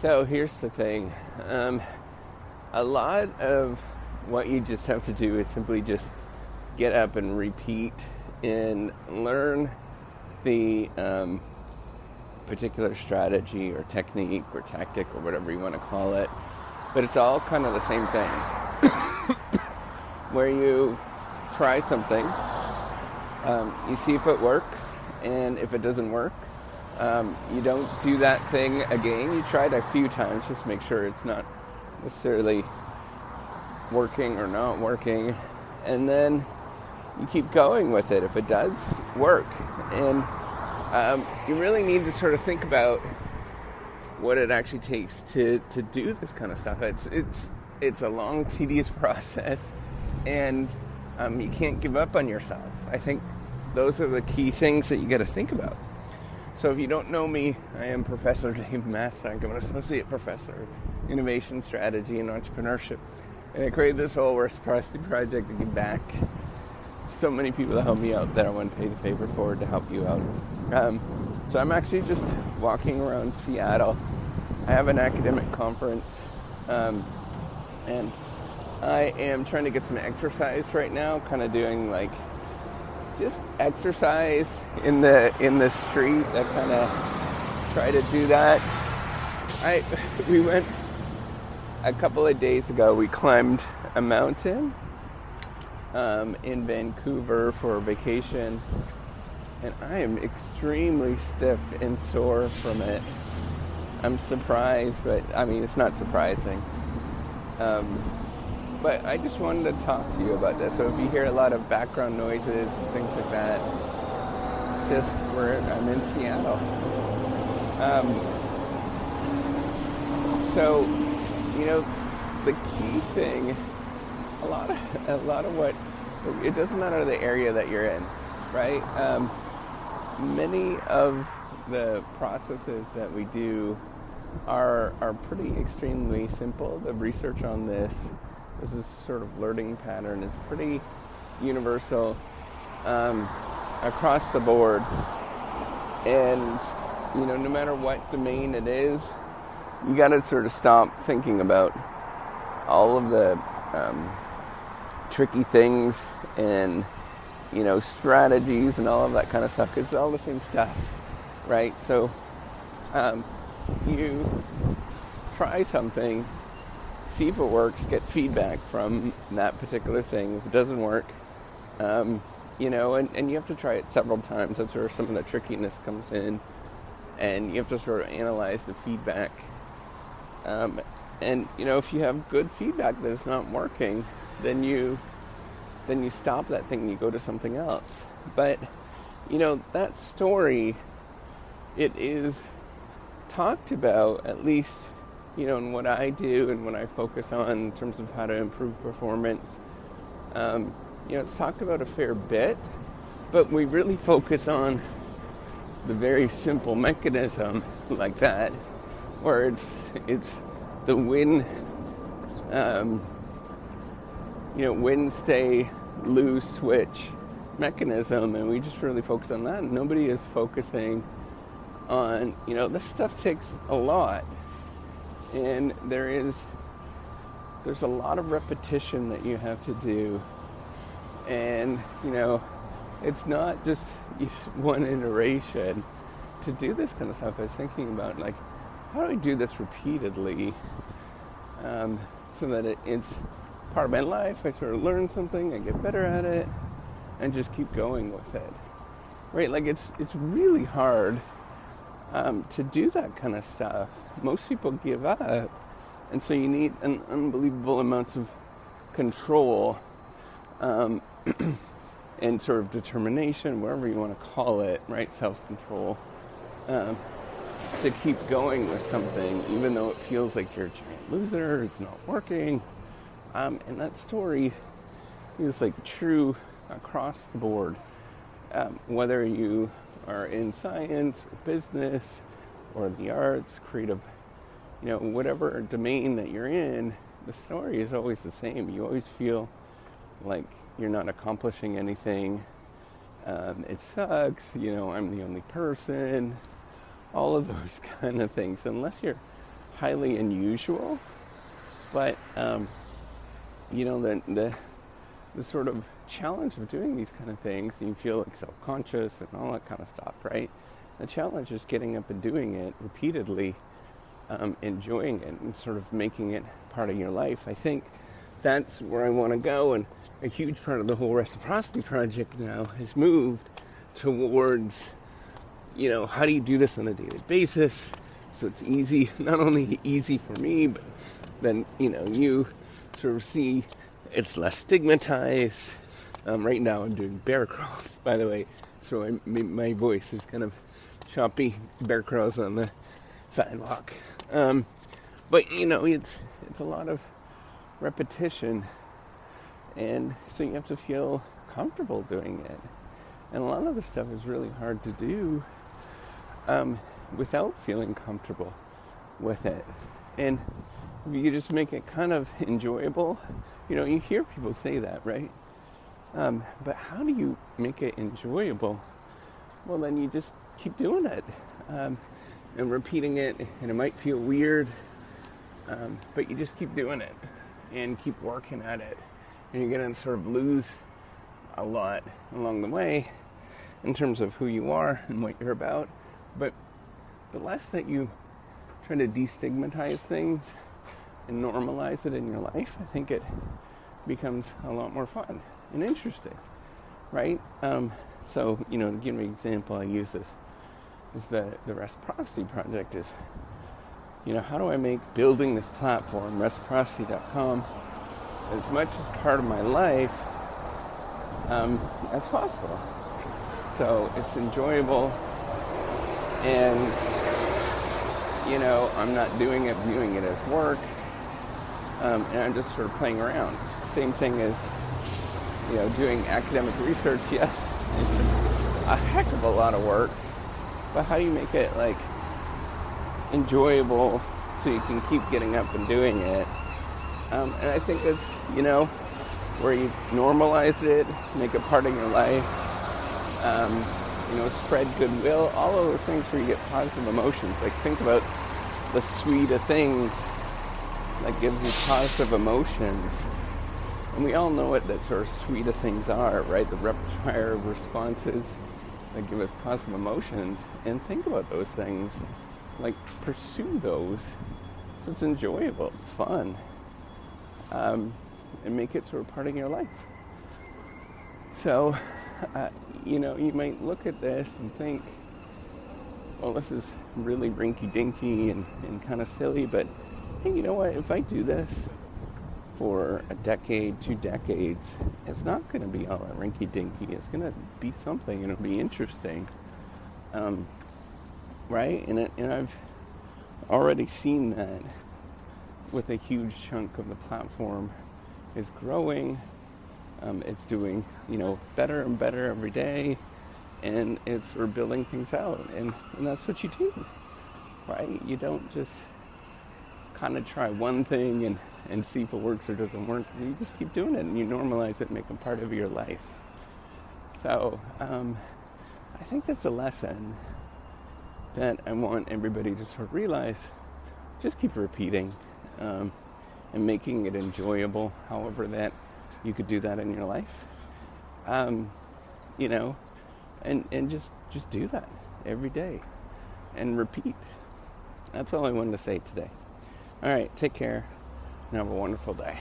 So here's the thing. Um, a lot of what you just have to do is simply just get up and repeat and learn the um, particular strategy or technique or tactic or whatever you want to call it. But it's all kind of the same thing. Where you try something, um, you see if it works, and if it doesn't work, um, you don't do that thing again. You try it a few times, just make sure it's not necessarily working or not working, and then you keep going with it if it does work. And um, you really need to sort of think about what it actually takes to, to do this kind of stuff. It's it's it's a long, tedious process, and um, you can't give up on yourself. I think those are the key things that you got to think about. So if you don't know me, I am Professor Dave Maslach. I'm an associate professor, innovation strategy and entrepreneurship. And I created this whole reciprocity project to give back. So many people that helped me out that I want to pay the favor forward to help you out. Um, so I'm actually just walking around Seattle. I have an academic conference, um, and I am trying to get some exercise right now. Kind of doing like just exercise in the in the street. I kind of try to do that. I we went a couple of days ago. We climbed a mountain um, in Vancouver for a vacation, and I am extremely stiff and sore from it. I'm surprised, but I mean it's not surprising. Um, but I just wanted to talk to you about this. So if you hear a lot of background noises and things like that, just where I'm in Seattle. Um, so, you know, the key thing, a lot of a lot of what it doesn't matter the area that you're in, right? Um, many of the processes that we do are are pretty extremely simple. The research on this this is sort of learning pattern. It's pretty universal um, across the board, and you know, no matter what domain it is, you got to sort of stop thinking about all of the um, tricky things and you know strategies and all of that kind of stuff. It's all the same stuff, right? So um, you try something see if it works, get feedback from that particular thing. If it doesn't work, um, you know, and, and you have to try it several times. That's where some of the trickiness comes in. And you have to sort of analyze the feedback. Um, and you know, if you have good feedback that it's not working, then you then you stop that thing and you go to something else. But you know, that story it is talked about at least you know, and what I do and what I focus on in terms of how to improve performance, um, you know, it's talked about a fair bit, but we really focus on the very simple mechanism like that, where it's it's the win, um, you know, win, stay, lose, switch mechanism, and we just really focus on that. Nobody is focusing on, you know, this stuff takes a lot and there is there's a lot of repetition that you have to do. And you know it's not just one iteration. To do this kind of stuff i was thinking about like how do i do this repeatedly um, so that it, it's part of my life i sort of learn something i get better at it and just keep going with it. Right? Like it's it's really hard um, to do that kind of stuff. Most people give up, and so you need an unbelievable amount of control um, and sort of determination, whatever you want to call it, right? Self control. Um, to keep going with something, even though it feels like you're a giant loser, it's not working. Um, and that story is like true across the board. Um, whether you are in science or business or the arts, creative, you know, whatever domain that you're in, the story is always the same. You always feel like you're not accomplishing anything. Um, it sucks, you know, I'm the only person, all of those kind of things. Unless you're highly unusual, but um, you know the the the sort of challenge of doing these kind of things, you feel like self-conscious and all that kind of stuff, right? The challenge is getting up and doing it repeatedly, um, enjoying it, and sort of making it part of your life. I think that's where I want to go, and a huge part of the whole reciprocity project now has moved towards, you know, how do you do this on a daily basis? So it's easy, not only easy for me, but then, you know, you sort of see it's less stigmatized. Um, right now I'm doing bear crawls, by the way, so my, my voice is kind of choppy bear crawls on the sidewalk. Um, but, you know, it's, it's a lot of repetition, and so you have to feel comfortable doing it. And a lot of the stuff is really hard to do um, without feeling comfortable with it. And you just make it kind of enjoyable. You know, you hear people say that, right? Um, but how do you make it enjoyable? Well, then you just keep doing it um, and repeating it, and it might feel weird, um, but you just keep doing it and keep working at it. And you're going to sort of lose a lot along the way in terms of who you are and what you're about. But the less that you try to destigmatize things and normalize it in your life, I think it becomes a lot more fun and interesting, right? Um, so, you know, to give me an example, I use this is the the reciprocity project is, you know, how do I make building this platform, reciprocity.com, as much as part of my life um, as possible. So it's enjoyable and you know, I'm not doing it, viewing it as work, um, and I'm just sort of playing around. Same thing as, you know, doing academic research. Yes, it's a, heck of a lot of work, but how do you make it like enjoyable so you can keep getting up and doing it? Um, and I think it's, you know, where you normalize it, make it part of your life. Um, you know, spread goodwill, all of those things where you get positive emotions. Like think about the sweet of things that gives you positive emotions. And we all know what that sort of suite of things are, right? The repertoire of responses that give us positive emotions. And think about those things. Like pursue those. So it's enjoyable, it's fun. Um, and make it sort of part of your life. So uh, you know, you might look at this and think, well, this is really rinky dinky and, and kind of silly, but hey, you know what? If I do this for a decade, two decades, it's not going to be all rinky dinky. It's going to be something it'll be interesting. Um, right? And, and I've already seen that with a huge chunk of the platform is growing um, it's doing, you know, better and better every day, and it's we're building things out, and, and that's what you do, right? You don't just kind of try one thing and, and see if it works or doesn't work. You just keep doing it, and you normalize it, make it part of your life. So um, I think that's a lesson that I want everybody to sort of realize. Just keep repeating um, and making it enjoyable, however that you could do that in your life. Um, you know, and and just just do that every day and repeat. That's all I wanted to say today. All right, take care and have a wonderful day.